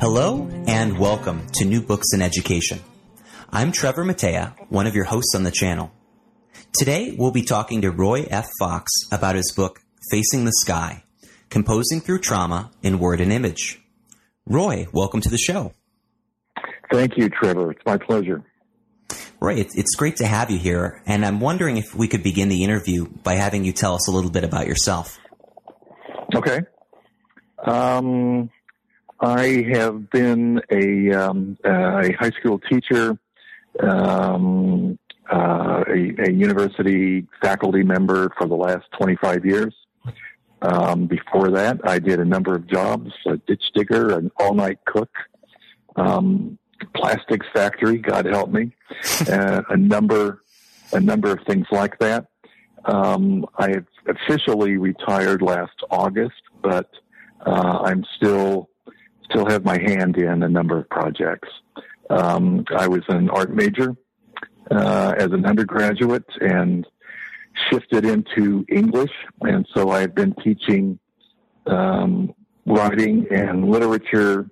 Hello and welcome to New Books in Education. I'm Trevor Matea, one of your hosts on the channel. Today we'll be talking to Roy F. Fox about his book, Facing the Sky Composing Through Trauma in Word and Image. Roy, welcome to the show. Thank you, Trevor. It's my pleasure. Roy, it's great to have you here, and I'm wondering if we could begin the interview by having you tell us a little bit about yourself. Okay. Um, I have been a, um, a high school teacher, um, uh, a, a, university faculty member for the last 25 years. Um, before that, I did a number of jobs: a ditch digger, an all-night cook, um, plastics factory. God help me, uh, a number, a number of things like that. Um, I officially retired last August, but uh, I'm still still have my hand in a number of projects. Um, I was an art major uh, as an undergraduate and shifted into English, and so I've been teaching um, writing and literature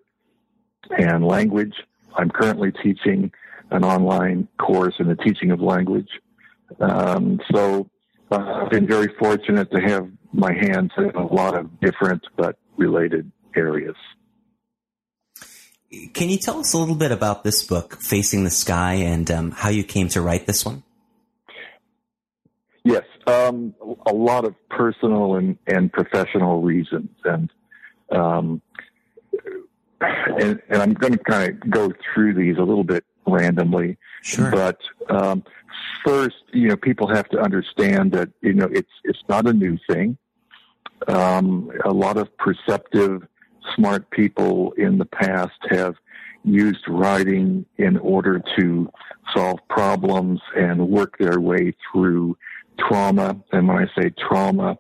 and language. I'm currently teaching an online course in the teaching of language. Um, so uh, I've been very fortunate to have my hands in a lot of different but related areas. Can you tell us a little bit about this book, Facing the Sky, and um, how you came to write this one? Yes, um, a lot of personal and, and professional reasons, and um, and, and, I'm going to kind of go through these a little bit randomly. Sure. But um, first, you know, people have to understand that you know it's it's not a new thing. Um, a lot of perceptive smart people in the past have used writing in order to solve problems and work their way through trauma. And when I say trauma,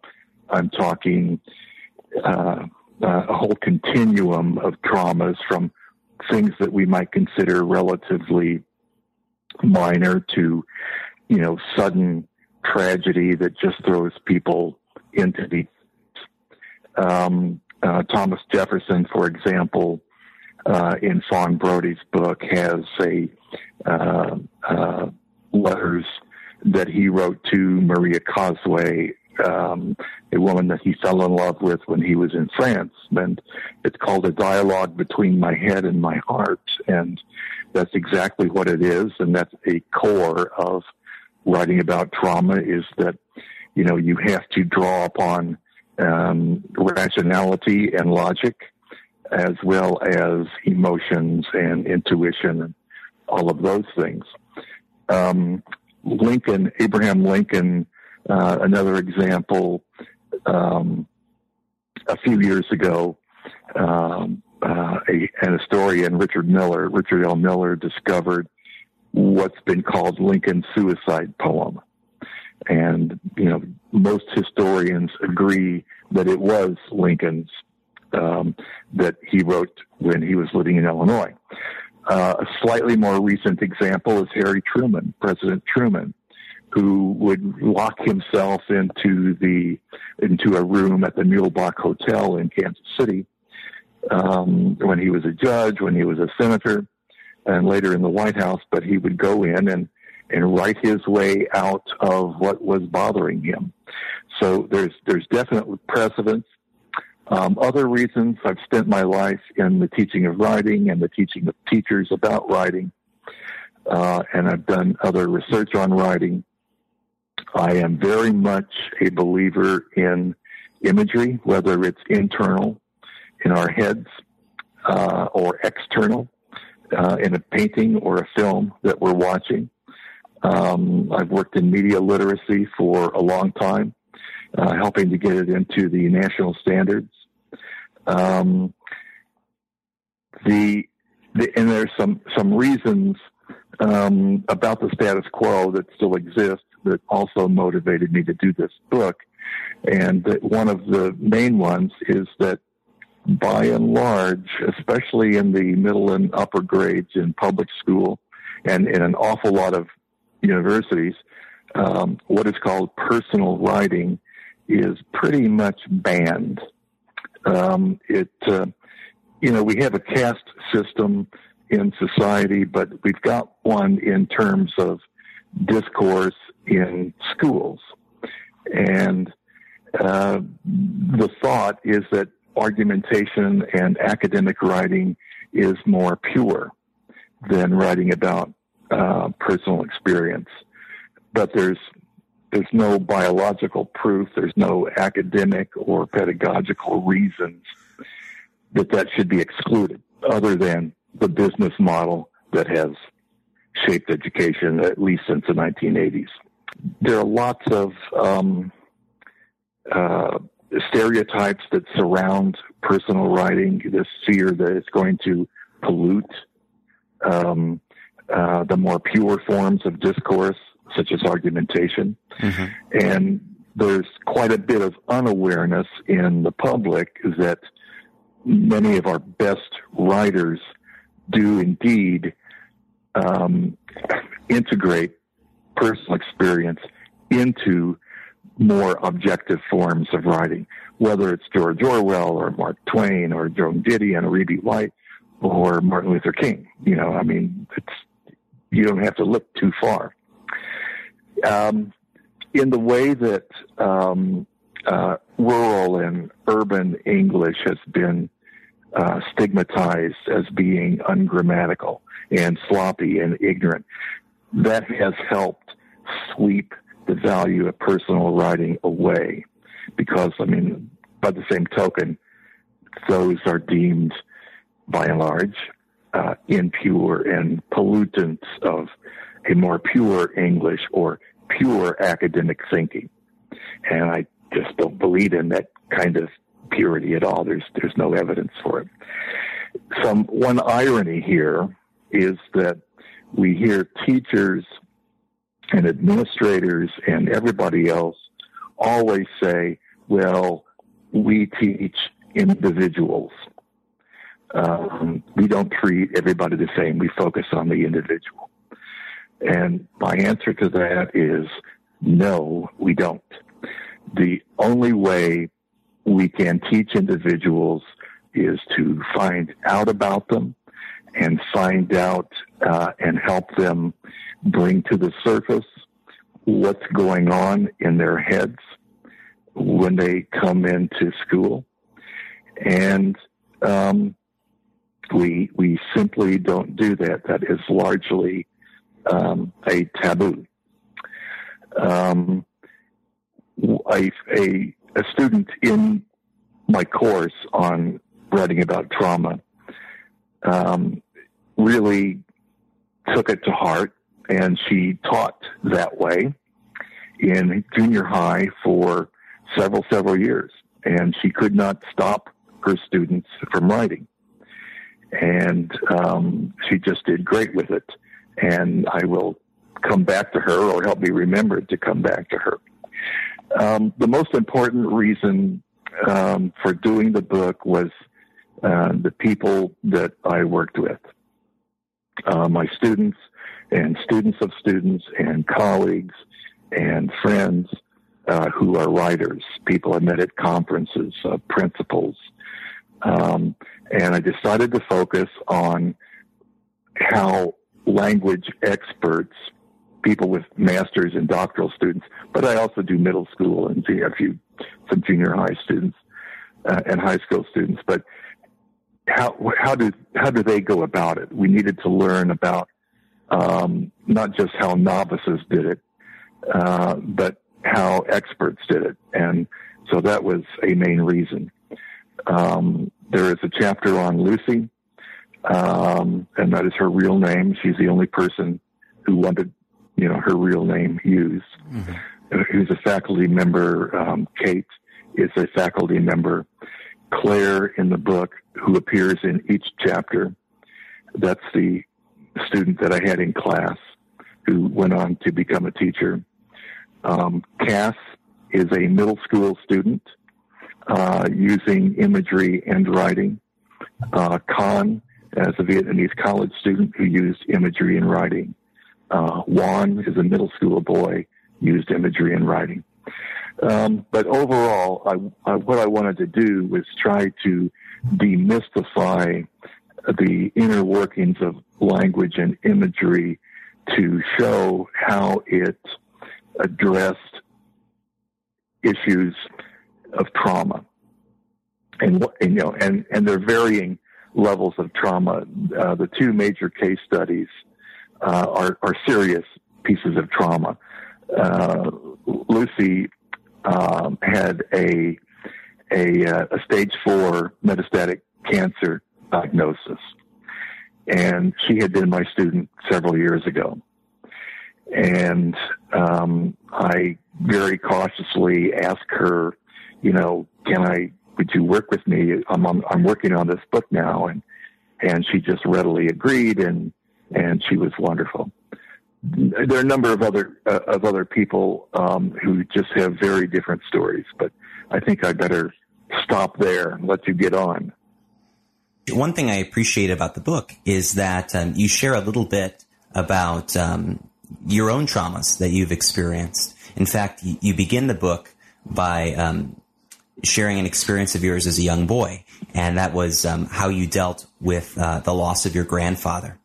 I'm talking uh, uh, a whole continuum of traumas from things that we might consider relatively minor to, you know, sudden tragedy that just throws people into the um, uh, Thomas Jefferson, for example, uh, in Fawn Brodie's book, has a uh, uh, letters that he wrote to Maria Cosway, um, a woman that he fell in love with when he was in France, and it's called a dialogue between my head and my heart, and that's exactly what it is, and that's a core of writing about trauma is that you know you have to draw upon um, rationality and logic, as well as emotions and intuition, and all of those things. Um, Lincoln, Abraham Lincoln, uh, another example. Um, a few years ago, um, uh, a, an historian, Richard Miller, Richard L. Miller, discovered what's been called Lincoln's suicide poem. And, you know, most historians agree that it was Lincoln's um, that he wrote when he was living in Illinois. Uh, a slightly more recent example is Harry Truman, President Truman, who would lock himself into the into a room at the Muehlebach Hotel in Kansas City um, when he was a judge, when he was a senator, and later in the White House. But he would go in and and write his way out of what was bothering him. So there's there's definite precedence. Um, other reasons I've spent my life in the teaching of writing and the teaching of teachers about writing, uh, and I've done other research on writing. I am very much a believer in imagery, whether it's internal in our heads uh, or external uh, in a painting or a film that we're watching. Um, I've worked in media literacy for a long time. uh, helping to get it into the national standards. Um, the, the, and there's some some reasons um, about the status quo that still exist that also motivated me to do this book. And one of the main ones is that by and large, especially in the middle and upper grades in public school and in an awful lot of universities, um, what is called personal writing is pretty much banned. Um, it, uh, you know, we have a caste system in society, but we've got one in terms of discourse in schools. And uh, the thought is that argumentation and academic writing is more pure than writing about uh, personal experience. But there's there's no biological proof. There's no academic or pedagogical reasons that that should be excluded, other than the business model that has shaped education at least since the 1980s. There are lots of um, uh, stereotypes that surround personal writing, this fear that it's going to pollute um, uh, the more pure forms of discourse, such as argumentation. Mm-hmm. And there's quite a bit of unawareness in the public that many of our best writers do indeed um, integrate personal experience into more objective forms of writing, whether it's George Orwell or Mark Twain or Joan Didion or E.B. White or Martin Luther King. You know, I mean, it's, you don't have to look too far. Um, in the way that um, uh, rural and urban English has been uh, stigmatized as being ungrammatical and sloppy and ignorant, that has helped sweep the value of personal writing away because, I mean, by the same token, those are deemed by and large uh, impure and pollutants of a more pure English or pure academic thinking. And I just don't believe in that kind of purity at all. There's there's no evidence for it. Some one irony here is that we hear teachers and administrators and everybody else always say, well, we teach individuals. Um, we don't treat everybody the same. We focus on the individual. And my answer to that is no, we don't. The only way we can teach individuals is to find out about them and find out uh, and help them bring to the surface what's going on in their heads when they come into school. And um, we we simply don't do that. That is largely um, a taboo. Um, a, a, a student in my course on writing about trauma um, really took it to heart and she taught that way in junior high for several, several years. And she could not stop her students from writing. And um, she just did great with it. And I will come back to her or help me remember to come back to her. Um, the most important reason um, for doing the book was uh, the people that I worked with. Uh, my students and students of students and colleagues and friends uh, who are writers, people I met at conferences, uh, principals. Um, and I decided to focus on how language experts, people with masters and doctoral students, but I also do middle school and a few, some junior high students uh, and high school students, but how, how do, how do they go about it? We needed to learn about um, not just how novices did it, uh, but how experts did it. And so that was a main reason. Um, there is a chapter on Lucy, um, and that is her real name. She's the only person who wanted, you know, her real name used. Mm-hmm. who's a faculty member, um, Kate is a faculty member, Claire in the book, who appears in each chapter. That's the student that I had in class who went on to become a teacher. Um, Cass is a middle school student uh, using imagery and writing. Uh, Khan as a Vietnamese college student who used imagery and writing. Uh, Juan is a middle school boy, used imagery and writing. Um, but overall, I, I, what I wanted to do was try to demystify the inner workings of language and imagery to show how it addressed issues of trauma and, you know and and their varying levels of trauma. Uh, the two major case studies uh, are, are serious pieces of trauma. Uh, Lucy um, had a, a, uh, a stage four metastatic cancer diagnosis, and she had been my student several years ago. And um, I very cautiously asked her, you know, can I would you work with me? I'm on, I'm working on this book now, and and she just readily agreed, and and she was wonderful. There are a number of other uh, of other people um, who just have very different stories, but I think I better stop there and let you get on. One thing I appreciate about the book is that um, you share a little bit about um, your own traumas that you've experienced. In fact, you begin the book by um, sharing an experience of yours as a young boy, and that was um, how you dealt with uh, the loss of your grandfather.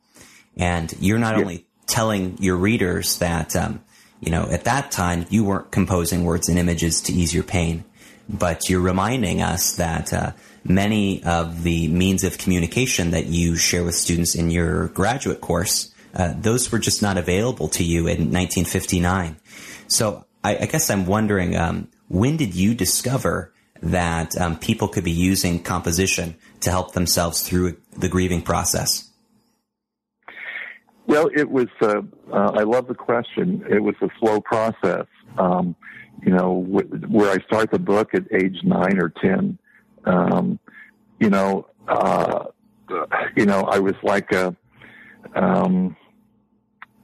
And you're not only telling your readers that, um, you know, at that time you weren't composing words and images to ease your pain, but you're reminding us that uh, many of the means of communication that you share with students in your graduate course, uh, those were just not available to you in 1959. So I, I guess I'm wondering, um, when did you discover that um, people could be using composition to help themselves through the grieving process? Well, it was. Uh, uh, I love the question. It was a slow process. Um, you know, wh- where I start the book at age nine or ten. Um, you know, uh, you know, I was like a, um,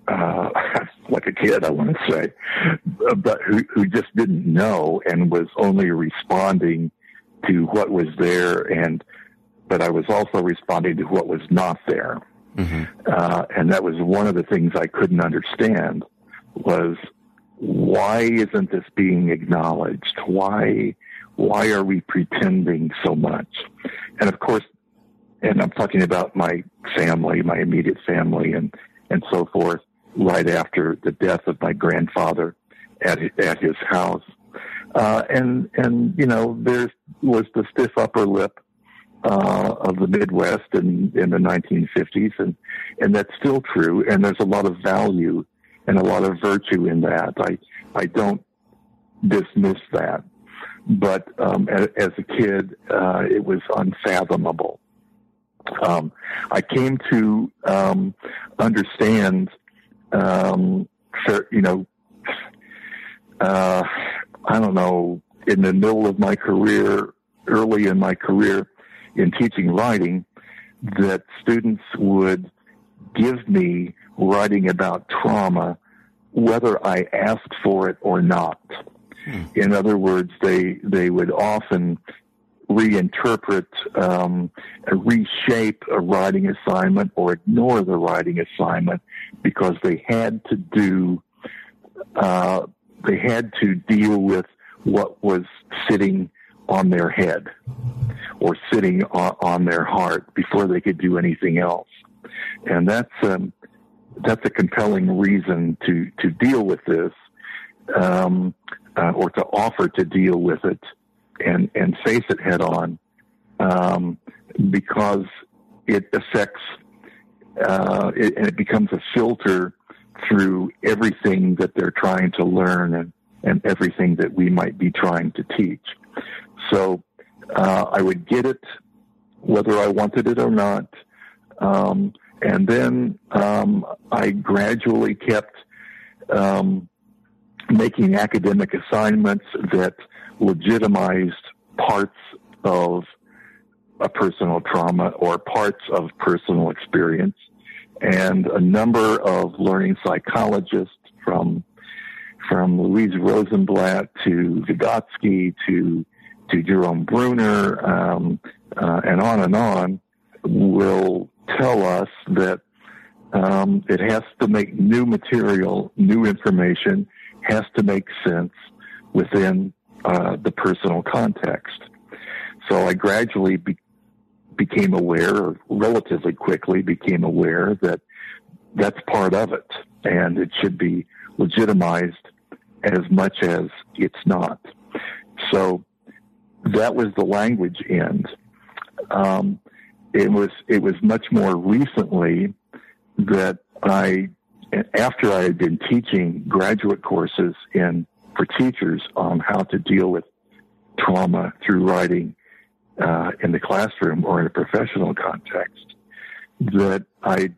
uh, like a kid, I want to say, but who, who just didn't know and was only responding to what was there. And, but I was also responding to what was not there. Mm-hmm. Uh, and that was one of the things I couldn't understand was why isn't this being acknowledged? Why, why are we pretending so much? And of course, and I'm talking about my family, my immediate family and, and so forth right after the death of my grandfather at at his house. Uh, and and you know there was the stiff upper lip uh, of the Midwest in in the 1950s, and and that's still true. And there's a lot of value and a lot of virtue in that. I I don't dismiss that, but um, as, a kid, uh, it was unfathomable. Um, I came to um, understand um, you know, uh, I don't know, in the middle of my career, early in my career in teaching writing, that students would give me writing about trauma whether I asked for it or not. Hmm. In other words, they they would often reinterpret, um, reshape a writing assignment or ignore the writing assignment because they had to do, uh, they had to deal with what was sitting on their head or sitting on, on their heart before they could do anything else. And that's, um, that's a compelling reason to, to deal with this, um, uh, or to offer to deal with it and and face it head on um, because it affects uh, it, and it becomes a filter through everything that they're trying to learn and, and everything that we might be trying to teach. So uh, I would get it whether I wanted it or not. Um, and then um, I gradually kept um, making academic assignments that legitimized parts of a personal trauma or parts of personal experience. And a number of learning psychologists from from Louise Rosenblatt to Vygotsky to to Jerome Bruner um, uh, and on and on will tell us that um, it has to make new material, new information, has to make sense within uh, the personal context. So I gradually be- became aware, or relatively quickly became aware that that's part of it, and it should be legitimized as much as it's not. So that was the language end. Um, it was it was much more recently that I, after I had been teaching graduate courses in for teachers on how to deal with trauma through writing uh, in the classroom or in a professional context, that I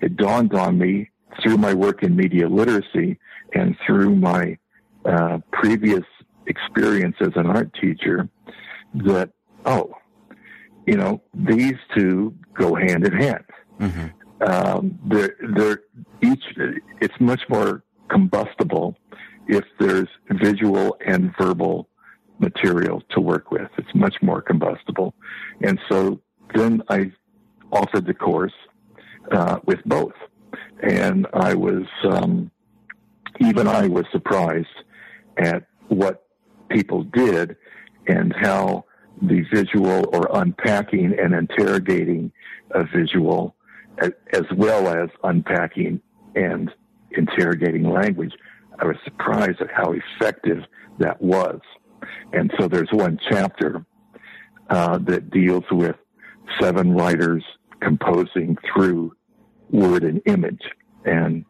it dawned on me through my work in media literacy and through my uh, previous experience as an art teacher that oh, you know these two go hand in hand. Mm-hmm. Um, they're, they're each it's much more combustible if there's visual and verbal material to work with. It's much more combustible. And so then I offered the course uh, with both. And I was, um, even I was surprised at what people did and how the visual or unpacking and interrogating a visual as well as unpacking and interrogating language. I was surprised at how effective that was. And so there's one chapter uh, that deals with seven writers composing through word and image. And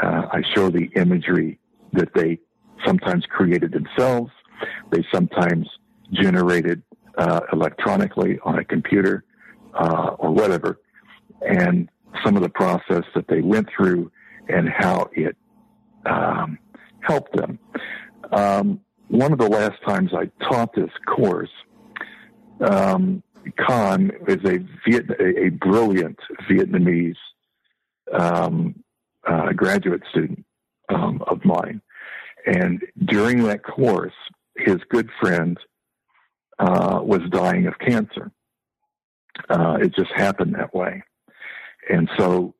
uh, I show the imagery that they sometimes created themselves, they sometimes generated uh, electronically on a computer uh, or whatever, and some of the process that they went through and how it um, helped them. Um, one of the last times I taught this course, um, Khan is a, Viet- a brilliant Vietnamese um, uh, graduate student um, of mine. And during that course, his good friend uh, was dying of cancer. Uh, it just happened that way. And so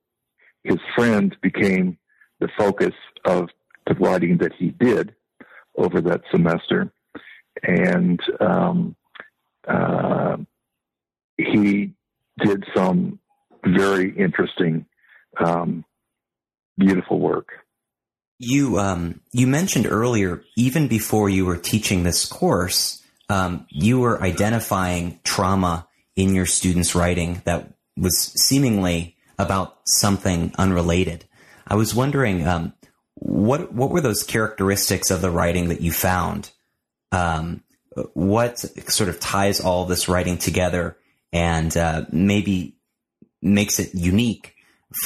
his friend became the focus of the writing that he did over that semester. And um, uh, he did some very interesting, um, beautiful work. You um, you mentioned earlier, even before you were teaching this course, um, you were identifying trauma in your students' writing that was seemingly about something unrelated. I was wondering, um, what what were those characteristics of the writing that you found? Um, what sort of ties all this writing together and uh, maybe makes it unique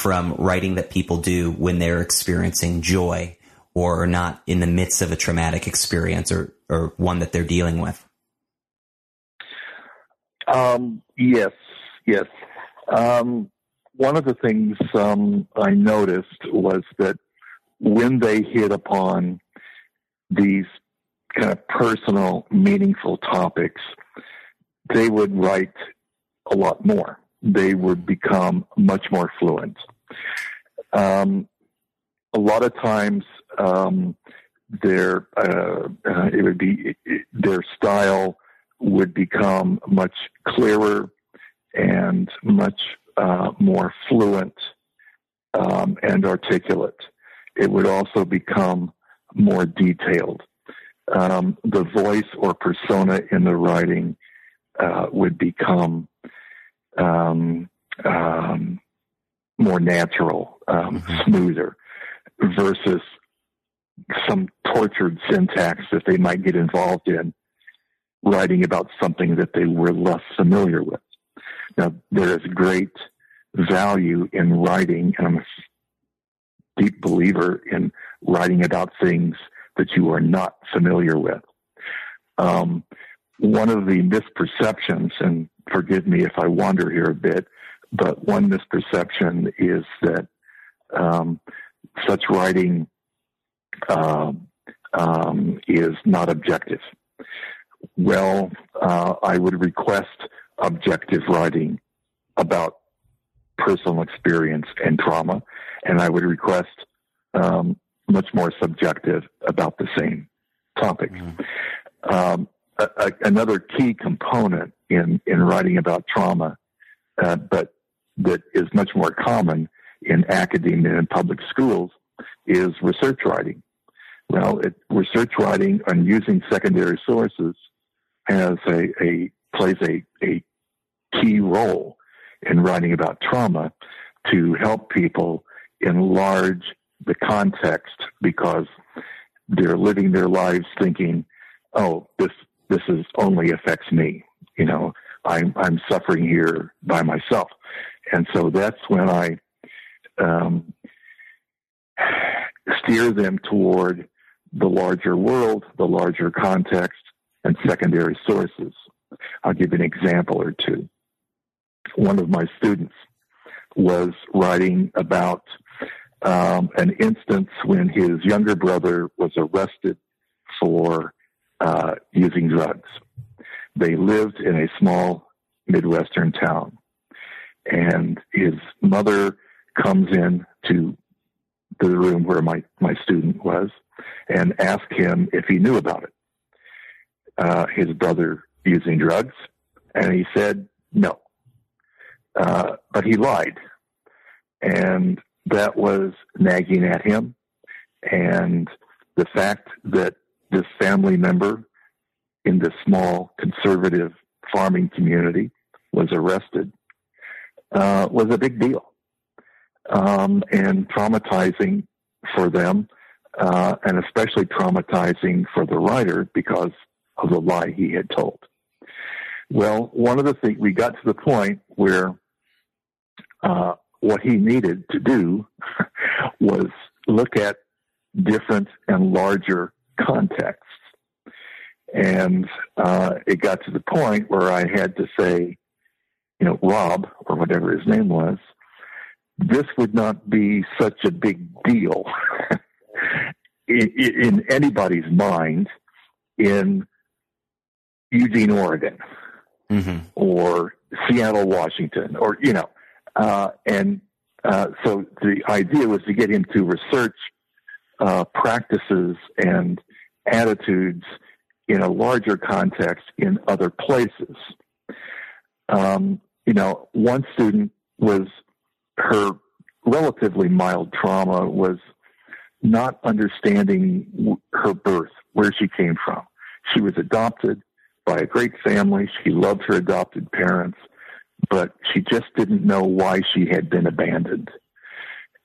from writing that people do when they're experiencing joy or not in the midst of a traumatic experience or, or one that they're dealing with? Um, yes, yes. Um, one of the things um, I noticed was that when they hit upon these kind of personal, meaningful topics, they would write a lot more. They would become much more fluent. Um, a lot of times, um, their uh, uh, it would be their style would become much clearer and much uh, more fluent um, and articulate. It would also become more detailed. Um, the voice or persona in the writing uh, would become um, um more natural, um, mm-hmm. smoother, versus some tortured syntax that they might get involved in writing about something that they were less familiar with. Now, there is great value in writing, and I'm a deep believer in writing about things that you are not familiar with. Um, one of the misperceptions, and forgive me if I wander here a bit, but one misperception is that um, such writing uh, um, is not objective. Well, uh, I would request objective writing about personal experience and trauma, and I would request um, much more subjective about the same topic. Mm-hmm. Um, a, a, another key component in, in writing about trauma, uh, but that is much more common in academia and public schools, is research writing. Well, it, research writing and using secondary sources has a, a plays a, a key role in writing about trauma to help people enlarge the context because they're living their lives thinking, "Oh, this this is only affects me." You know, I'm I'm suffering here by myself, and so that's when I um, steer them toward the larger world, the larger context, and secondary sources. I'll give you an example or two. One of my students was writing about um, an instance when his younger brother was arrested for uh, using drugs. They lived in a small Midwestern town, and his mother comes in to the room where my, my student was and asked him if he knew about it. Uh, his brother using drugs, and he said no. Uh, but he lied. And that was nagging at him. And the fact that this family member in this small conservative farming community was arrested uh, was a big deal um, and traumatizing for them, uh, and especially traumatizing for the writer because of the lie he had told. Well, one of the things we got to the point where uh, what he needed to do was look at different and larger contexts. And uh, it got to the point where I had to say, you know, Rob, or whatever his name was, this would not be such a big deal in, in, anybody's mind in Eugene, Oregon, mm-hmm. or Seattle, Washington, or, you know, uh, and uh, so the idea was to get him to research uh, practices and attitudes in a larger context in other places. Um, you know, one student was her relatively mild trauma was not understanding her birth, where she came from. She was adopted by a great family. She loved her adopted parents but she just didn't know why she had been abandoned.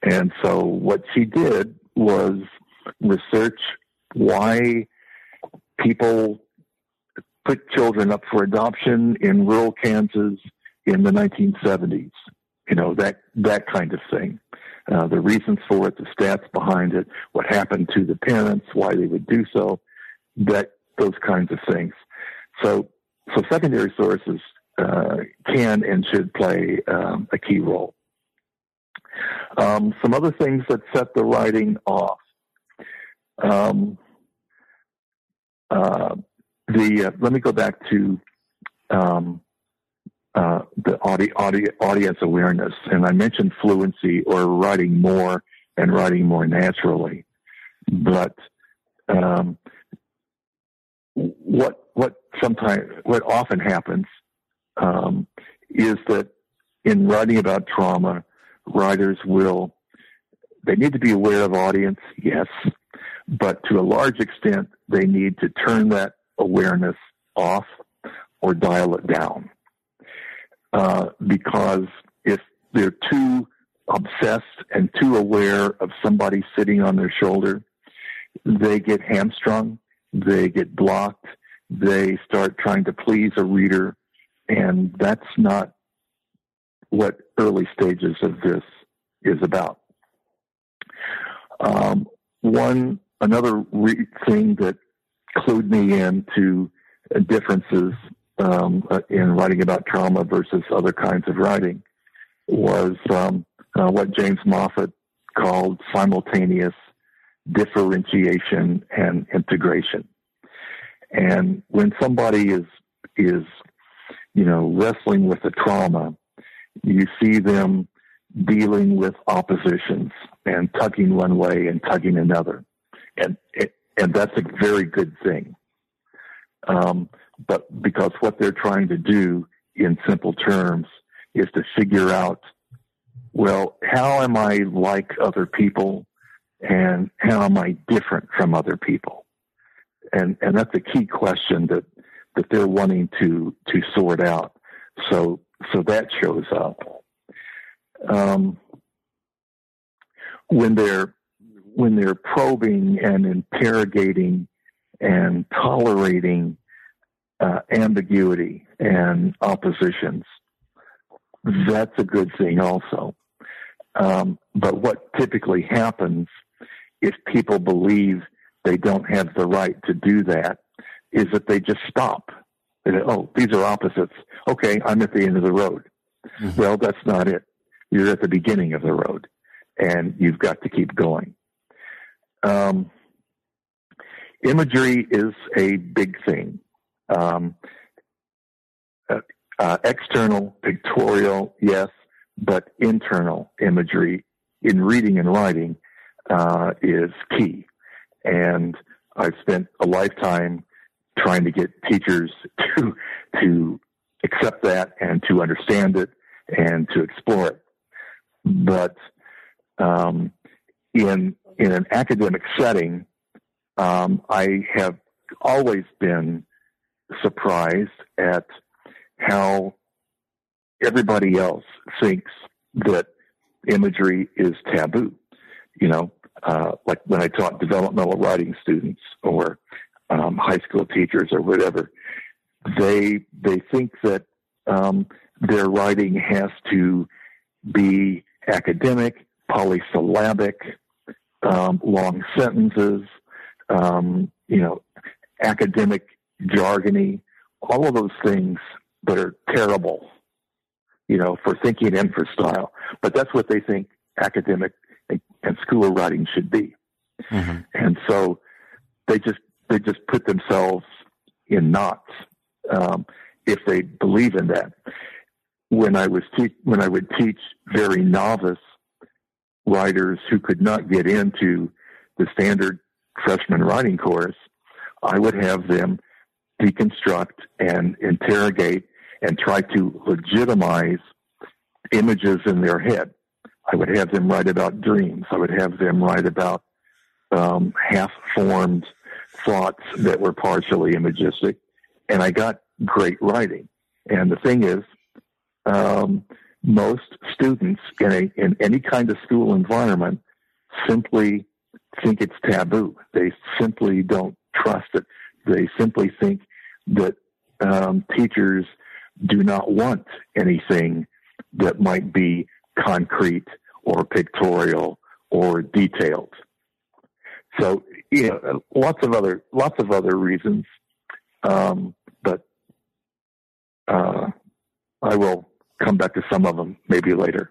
And so what she did was research why people put children up for adoption in rural Kansas in the 1970s. You know, that, that kind of thing. Uh, the reasons for it, the stats behind it, what happened to the parents, why they would do so, that, those kinds of things. So, so secondary sources uh, can and should play um, a key role. Um, some other things that set the writing off. Um, uh, the uh, let me go back to um, uh, the audi- audi- audience awareness, and I mentioned fluency or writing more and writing more naturally. But um, what what sometimes what often happens um, is that in writing about trauma, writers will they need to be aware of audience, yes, but to a large extent, they need to turn that awareness off or dial it down. Uh, because if they're too obsessed and too aware of somebody sitting on their shoulder, they get hamstrung, they get blocked, they start trying to please a reader and that's not what early stages of this is about. Um, one another re- thing that clued me into differences um, uh, in writing about trauma versus other kinds of writing was um, uh, what James Moffett called simultaneous differentiation and integration. And when somebody is is you know wrestling with a trauma, you see them dealing with oppositions and tugging one way and tugging another, and and that's a very good thing. Um, but because what they're trying to do in simple terms is to figure out, well, how am I like other people and how am I different from other people? And, and that's a key question that, that they're wanting to, to sort out. So, so that shows up. Um, when they're, when they're probing and interrogating and tolerating uh, ambiguity and oppositions. That's a good thing also. Um, but what typically happens if people believe they don't have the right to do that is that they just stop. They say, oh, these are opposites. Okay, I'm at the end of the road. Mm-hmm. Well, that's not it. You're at the beginning of the road and you've got to keep going. Um, imagery is a big thing. Um, uh, uh, external, pictorial, yes, but internal imagery in reading and writing uh, is key. And I've spent a lifetime trying to get teachers to to accept that and to understand it and to explore it. But um, in in an academic setting, um, I have always been surprised at how everybody else thinks that imagery is taboo. You know, uh, like when I taught developmental writing students or um, high school teachers or whatever, they they think that um, their writing has to be academic, polysyllabic, um, long sentences, um, you know, academic jargony, all of those things that are terrible, you know, for thinking and for style. But that's what they think academic and school writing should be. Mm-hmm. And so they just they just put themselves in knots um, if they believe in that. When I was te- when I would teach very novice writers who could not get into the standard freshman writing course, I would have them deconstruct and interrogate and try to legitimize images in their head. I would have them write about dreams. I would have them write about um, half-formed thoughts that were partially imagistic, and I got great writing. And the thing is, um, most students in, a, in any kind of school environment simply think it's taboo. They simply don't trust it. They simply think that um, teachers do not want anything that might be concrete or pictorial or detailed. So, you know, lots of other lots of other reasons, um, but uh, I will come back to some of them maybe later.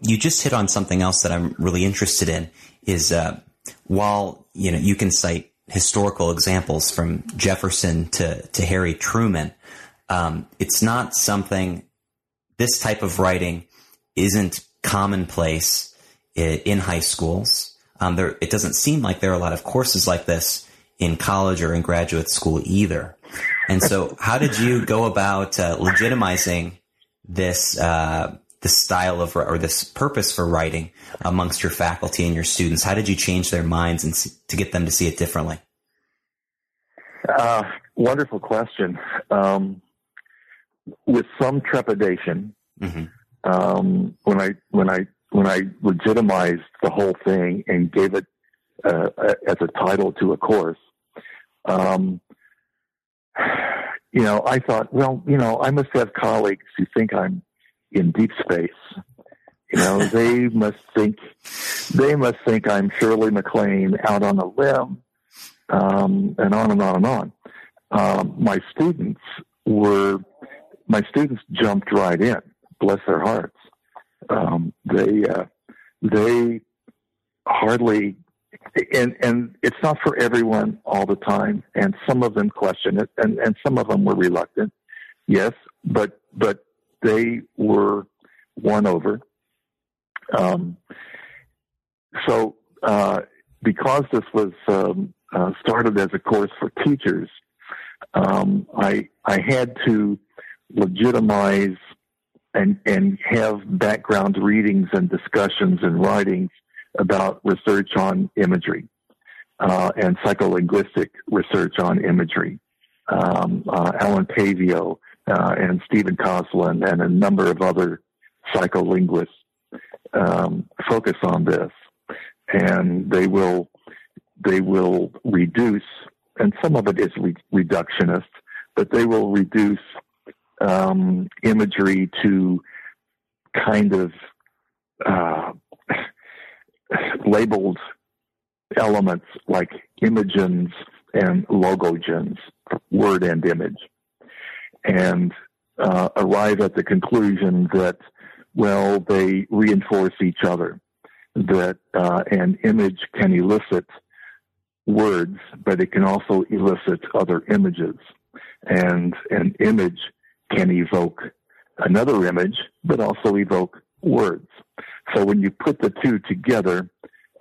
You just hit on something else that I'm really interested in. Is uh, while you know you can cite historical examples from Jefferson to, to Harry Truman. Um, it's not something, this type of writing isn't commonplace in high schools. Um, there, it doesn't seem like there are a lot of courses like this in college or in graduate school either. And so, how did you go about uh, legitimizing this uh, this style of or this purpose for writing amongst your faculty and your students? How did you change their minds and see, to get them to see it differently? Uh, wonderful question. Um, with some trepidation, mm-hmm. um, when I when I when I legitimized the whole thing and gave it uh, as a title to a course, um, you know, I thought, well, you know, I must have colleagues who think I'm in deep space You know, they must think they must think I'm Shirley MacLaine out on a limb, um, and on and on and on. Um, my students were my students jumped right in. Bless their hearts. Um, they uh, they hardly and and it's not for everyone all the time and some of them question it and and some of them were reluctant yes but but they were won over um, so uh, because this was um, uh, started as a course for teachers um, i i had to legitimize and and have background readings and discussions and writings about research on imagery uh, and psycholinguistic research on imagery. Um, uh, Allan Paivio uh, and Stephen Kosslyn and a number of other psycholinguists um, focus on this, and they will they will reduce, and some of it is re- reductionist, but they will reduce um, imagery to kind of uh, labeled elements like imagens and logogens, word and image, and uh, arrive at the conclusion that, well, they reinforce each other, that uh, an image can elicit words, but it can also elicit other images. And an image can evoke another image, but also evoke words. So when you put the two together,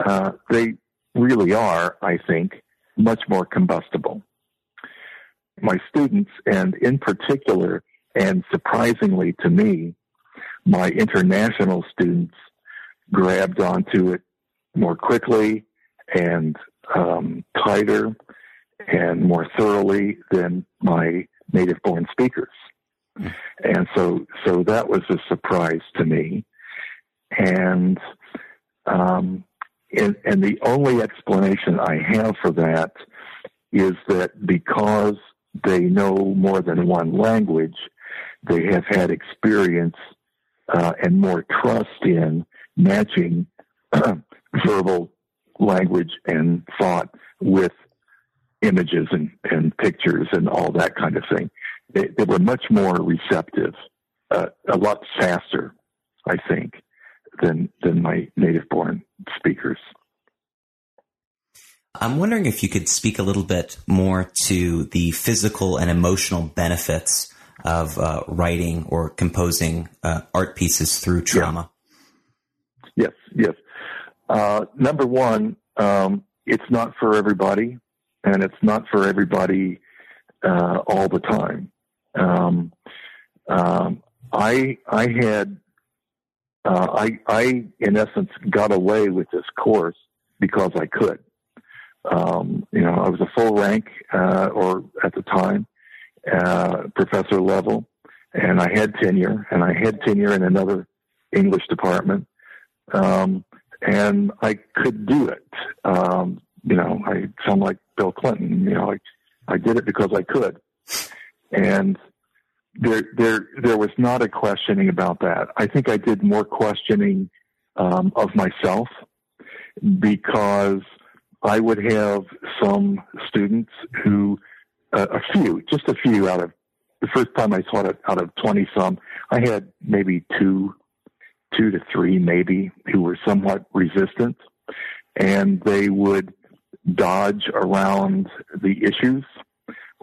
uh, they really are, I think, much more combustible. My students, and in particular, and surprisingly to me, my international students grabbed onto it more quickly and um, tighter and more thoroughly than my native born speakers. And so, so that was a surprise to me. And, um, and, and the only explanation I have for that is that because they know more than one language, they have had experience uh, and more trust in matching verbal language and thought with images and, and pictures and all that kind of thing they, they were much more receptive, uh, a lot faster, I think, than than my native born speakers. I'm wondering if you could speak a little bit more to the physical and emotional benefits of uh, writing or composing uh, art pieces through trauma. Yes, yes. Uh, number one, um, it's not for everybody, and it's not for everybody uh, all the time. Um, um, I I had uh, I I in essence got away with this course because I could. Um, you know, I was a full rank uh, or at the time uh, professor level, and I had tenure, and I had tenure in another English department, um, and I could do it. Um, you know, I sound like Bill Clinton. You know, I I did it because I could and there there there was not a questioning about that. I think I did more questioning um, of myself because I would have some students who uh, a few, just a few out of the first time I taught it out of twenty some, I had maybe two, two to three maybe who were somewhat resistant, and they would dodge around the issues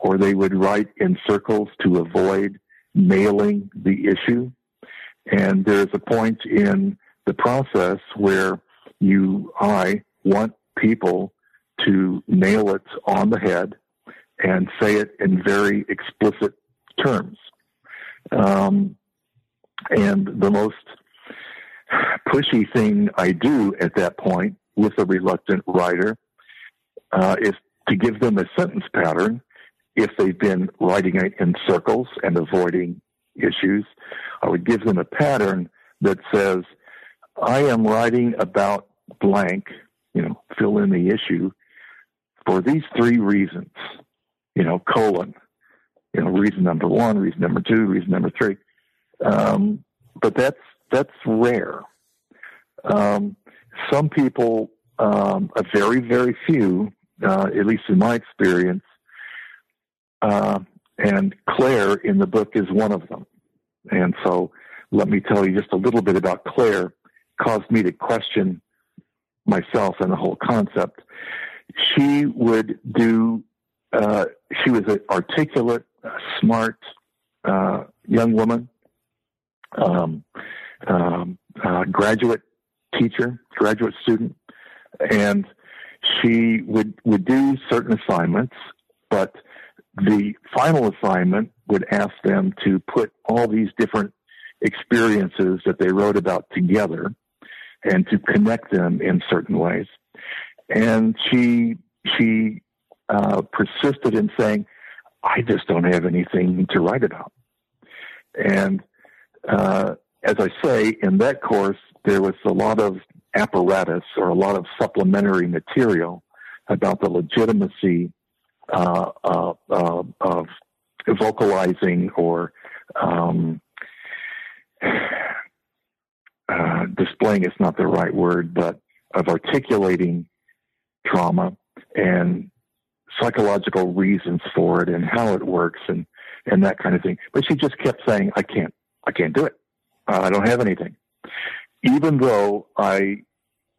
or they would write in circles to avoid nailing the issue. And there's a point in the process where you, I want people to nail it on the head and say it in very explicit terms. Um, and the most pushy thing I do at that point with a reluctant writer uh, is to give them a sentence pattern if they've been writing it in circles and avoiding issues, I would give them a pattern that says, I am writing about blank, you know, fill in the issue for these three reasons, you know, colon, you know, reason number one, reason number two, reason number three. Um, but that's, that's rare. Um, some people, um, a very, very few, uh, at least in my experience, uh, and Claire in the book is one of them. And so let me tell you just a little bit about Claire caused me to question myself and the whole concept. She would do, uh, she was an articulate, smart, uh, young woman, um, um, uh, graduate teacher, graduate student, and she would, would do certain assignments, but the final assignment would ask them to put all these different experiences that they wrote about together and to connect them in certain ways. And she she uh, persisted in saying, "I just don't have anything to write about." And uh, as I say, in that course, there was a lot of apparatus or a lot of supplementary material about the legitimacy of vocalizing or um, uh, displaying is not the right word, but of articulating trauma and psychological reasons for it and how it works and, and that kind of thing. But she just kept saying, I can't, I can't do it. Uh, I don't have anything. Even though I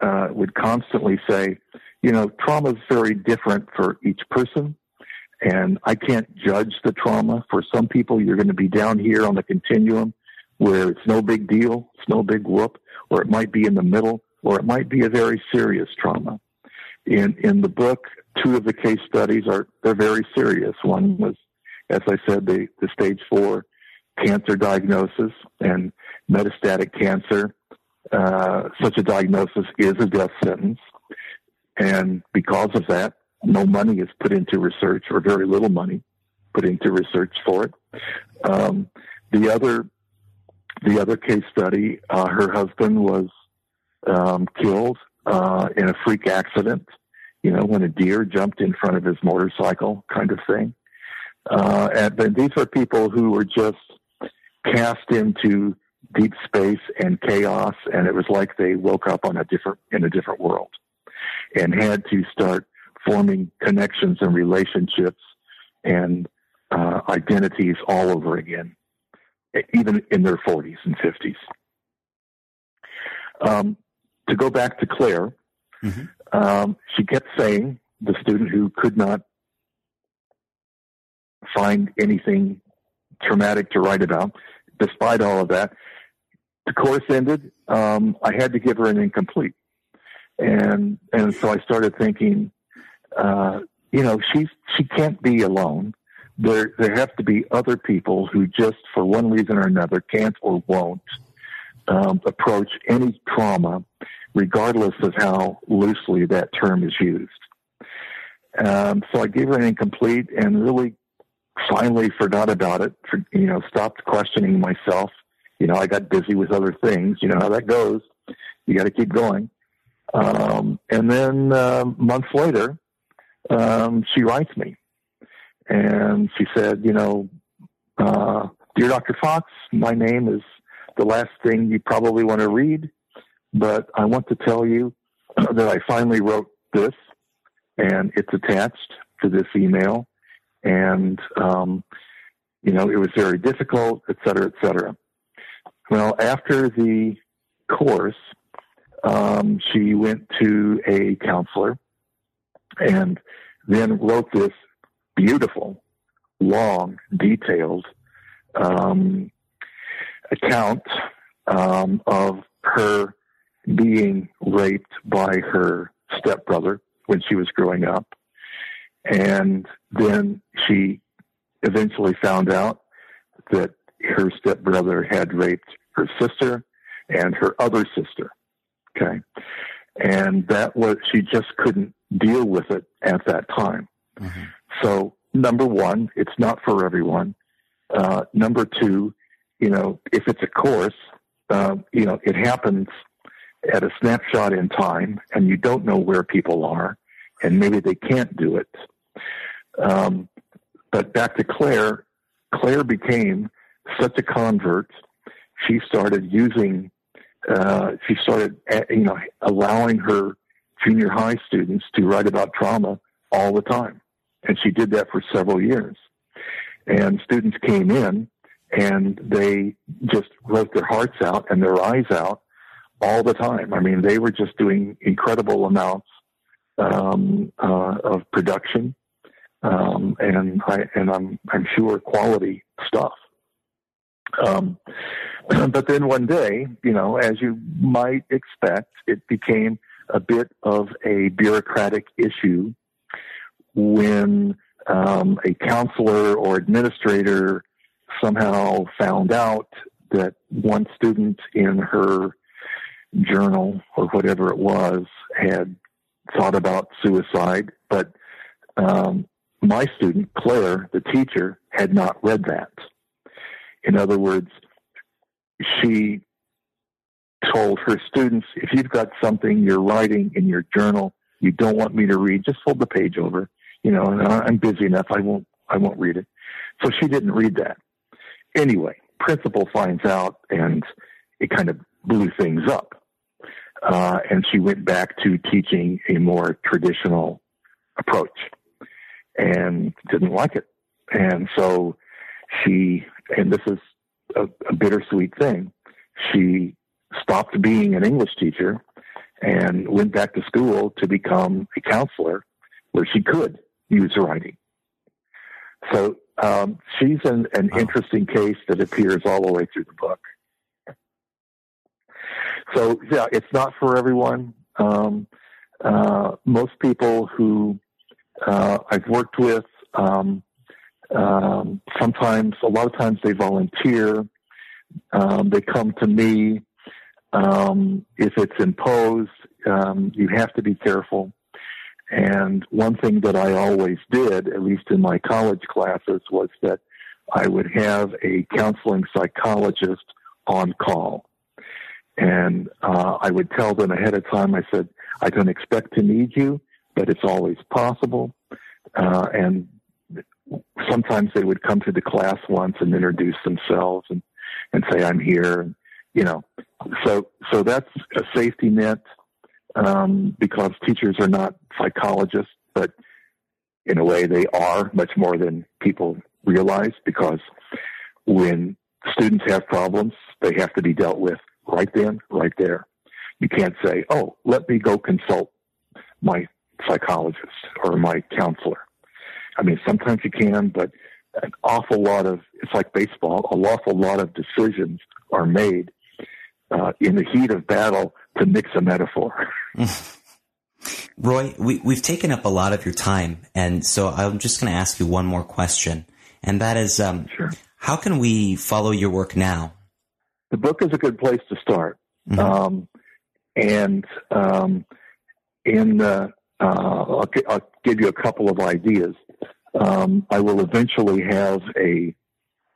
uh, would constantly say, you know, trauma is very different for each person. And I can't judge the trauma. For some people, you're going to be down here on the continuum where it's no big deal, it's no big whoop, or it might be in the middle, or it might be a very serious trauma. In in the book, two of the case studies are they're very serious. One was, as I said, the, the stage four cancer diagnosis and metastatic cancer. Uh, such a diagnosis is a death sentence, and because of that, no money is put into research, or very little money put into research for it. Um, the other the other case study, uh, her husband was um, killed uh, in a freak accident. You know, when a deer jumped in front of his motorcycle, kind of thing. Uh, and but these are people who were just cast into deep space and chaos, and it was like they woke up on a different in a different world, and had to start forming connections and relationships and uh, identities all over again even in their 40s and 50s. Um, to go back to Claire, mm-hmm. um, she kept saying, the student who could not find anything traumatic to write about, despite all of that, the course ended. Um, I had to give her an incomplete, and and so I started thinking, uh, you know, she's she can't be alone there there have to be other people who just for one reason or another can't or won't um, approach any trauma, regardless of how loosely that term is used. Um, so I gave her an incomplete and really finally forgot about it. You know, stopped questioning myself. You know, I got busy with other things. You know how that goes. You got to keep going. Um, and then uh, months later, um, she writes me and she said, you know, uh, dear Dr. Fox, my name is the last thing you probably want to read, but I want to tell you that I finally wrote this, and it's attached to this email, and um, you know, it was very difficult, et cetera, et cetera. Well, after the course, um, she went to a counselor and then wrote this beautiful, long, detailed um, account um, of her being raped by her stepbrother when she was growing up. And then she eventually found out that her stepbrother had raped her sister and her other sister. Okay. And that was, she just couldn't deal with it at that time. Mm-hmm. So number one, it's not for everyone. Uh, number two, you know, if it's a course, uh, you know, it happens at a snapshot in time, and you don't know where people are, and maybe they can't do it. Um, but back to Claire, Claire became such a convert. She started using uh, she started, you know, allowing her junior high students to write about trauma all the time. And she did that for several years. And students came in and they just wrote their hearts out and their eyes out all the time. I mean, they were just doing incredible amounts um, uh, of production, um, and I and I'm I'm sure quality stuff. Um, but then one day, you know, as you might expect, it became a bit of a bureaucratic issue when um, a counselor or administrator somehow found out that one student in her journal or whatever it was had thought about suicide, but um, my student, Claire, the teacher, had not read that. In other words, she told her students, if you've got something you're writing in your journal you don't want me to read, just fold the page over. You know, I'm busy enough. I won't. I won't read it. So she didn't read that. Anyway, principal finds out, and it kind of blew things up. Uh, and she went back to teaching a more traditional approach, and didn't like it. And so she, and this is a, a bittersweet thing. She stopped being an English teacher and went back to school to become a counselor where she could use writing. So um, she's an, an wow. interesting case that appears all the way through the book. So yeah, it's not for everyone. Um, uh, most people who uh, I've worked with, um, um, sometimes, a lot of times, they volunteer. Um, they come to me um, if it's imposed, um, you have to be careful. And one thing that I always did, at least in my college classes, was that I would have a counseling psychologist on call. And uh, I would tell them ahead of time, I said, I don't expect to need you, but it's always possible. Uh, and sometimes they would come to the class once and introduce themselves and, and say, I'm here you know, so so that's a safety net um, because teachers are not psychologists, but in a way they are much more than people realize because when students have problems, they have to be dealt with right then, right there. You can't say, "Oh, let me go consult my psychologist or my counselor." I mean, sometimes you can, but an awful lot of it's like baseball. An awful lot of decisions are made uh, in the heat of battle to mix a metaphor. Roy, we, we've taken up a lot of your time, and so I'm just going to ask you one more question, and that is, um, sure. how can we follow your work now? The book is a good place to start, mm-hmm. um, and um, in uh, I'll, I'll, give you a couple of ideas. Um, I will eventually have a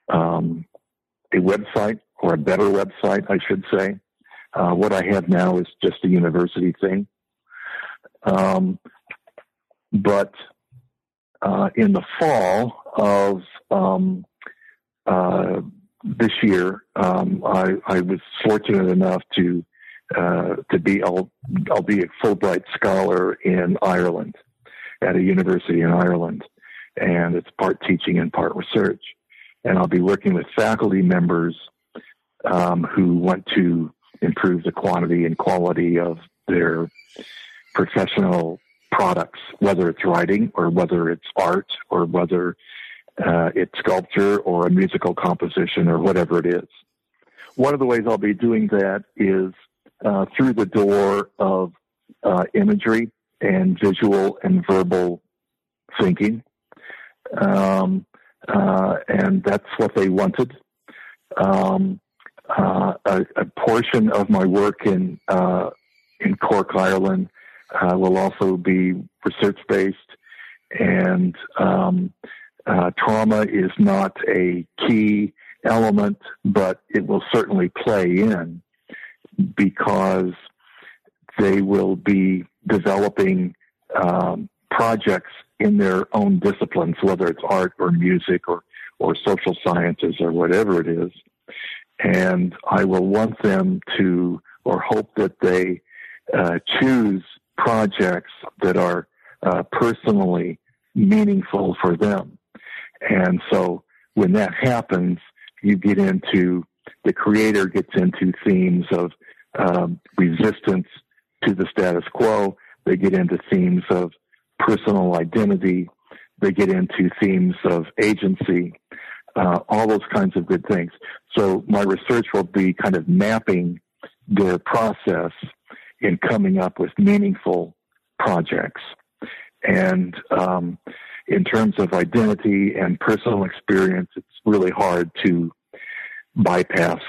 um, a website or a better website, I should say. Uh, what I have now is just a university thing. Um, but uh, in the fall of um, uh, this year, um, I, I, was fortunate enough to uh, to be I'll, I'll be a Fulbright scholar in Ireland at a university in Ireland, and it's part teaching and part research. And I'll be working with faculty members um, who want to improve the quantity and quality of their professional products, whether it's writing or whether it's art or whether uh, it's sculpture or a musical composition or whatever it is. One of the ways I'll be doing that is uh, through the door of uh, imagery and visual and verbal thinking. Um, uh, and that's what they wanted. Um, uh, a, a, portion of my work in uh, in Cork, Ireland, uh, will also be research based, and um, uh, trauma is not a key element, but it will certainly play in because they will be developing um, projects in their own disciplines, whether it's art or music or or social sciences or whatever it is and I will want them to or hope that they uh, choose projects that are uh, personally meaningful for them. And so when that happens, you get into the creator gets into themes of um, resistance to the status quo. They get into themes of personal identity. They get into themes of agency, uh, all those kinds of good things. So my research will be kind of mapping their process in coming up with meaningful projects. And um, in terms of identity and personal experience, it's really hard to bypass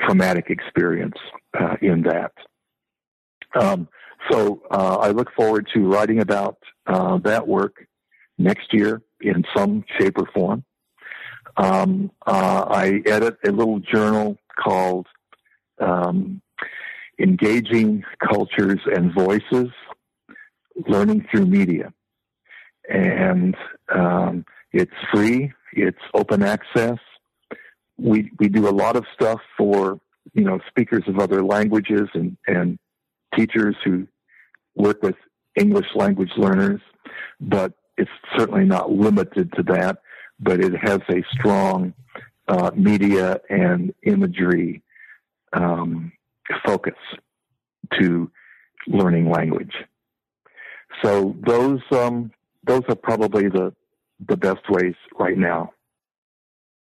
traumatic experience uh, in that. Um, so uh, I look forward to writing about uh, that work next year in some shape or form. Um, uh, I edit a little journal called um, Engaging Cultures and Voices, Learning Through Media. And um, it's free, it's open access. We, we do a lot of stuff for, you know, speakers of other languages and, and teachers who work with English language learners, but it's certainly not limited to that, but it has a strong uh, media and imagery um, focus to learning language. So those um, those are probably the the best ways right now.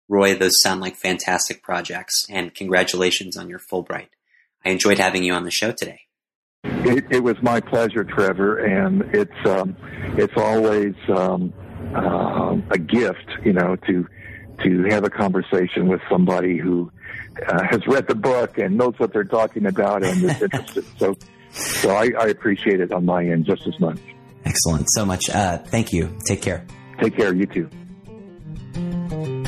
Roy, those sound like fantastic projects, and congratulations on your Fulbright. I enjoyed having you on the show today. It, it was my pleasure, Trevor, and it's um, it's always um, uh, a gift, you know, to to have a conversation with somebody who uh, has read the book and knows what they're talking about and is interested. so, so I, I, appreciate it on my end just as much. Excellent, so much. Uh, thank you. Take care. Take care. You too.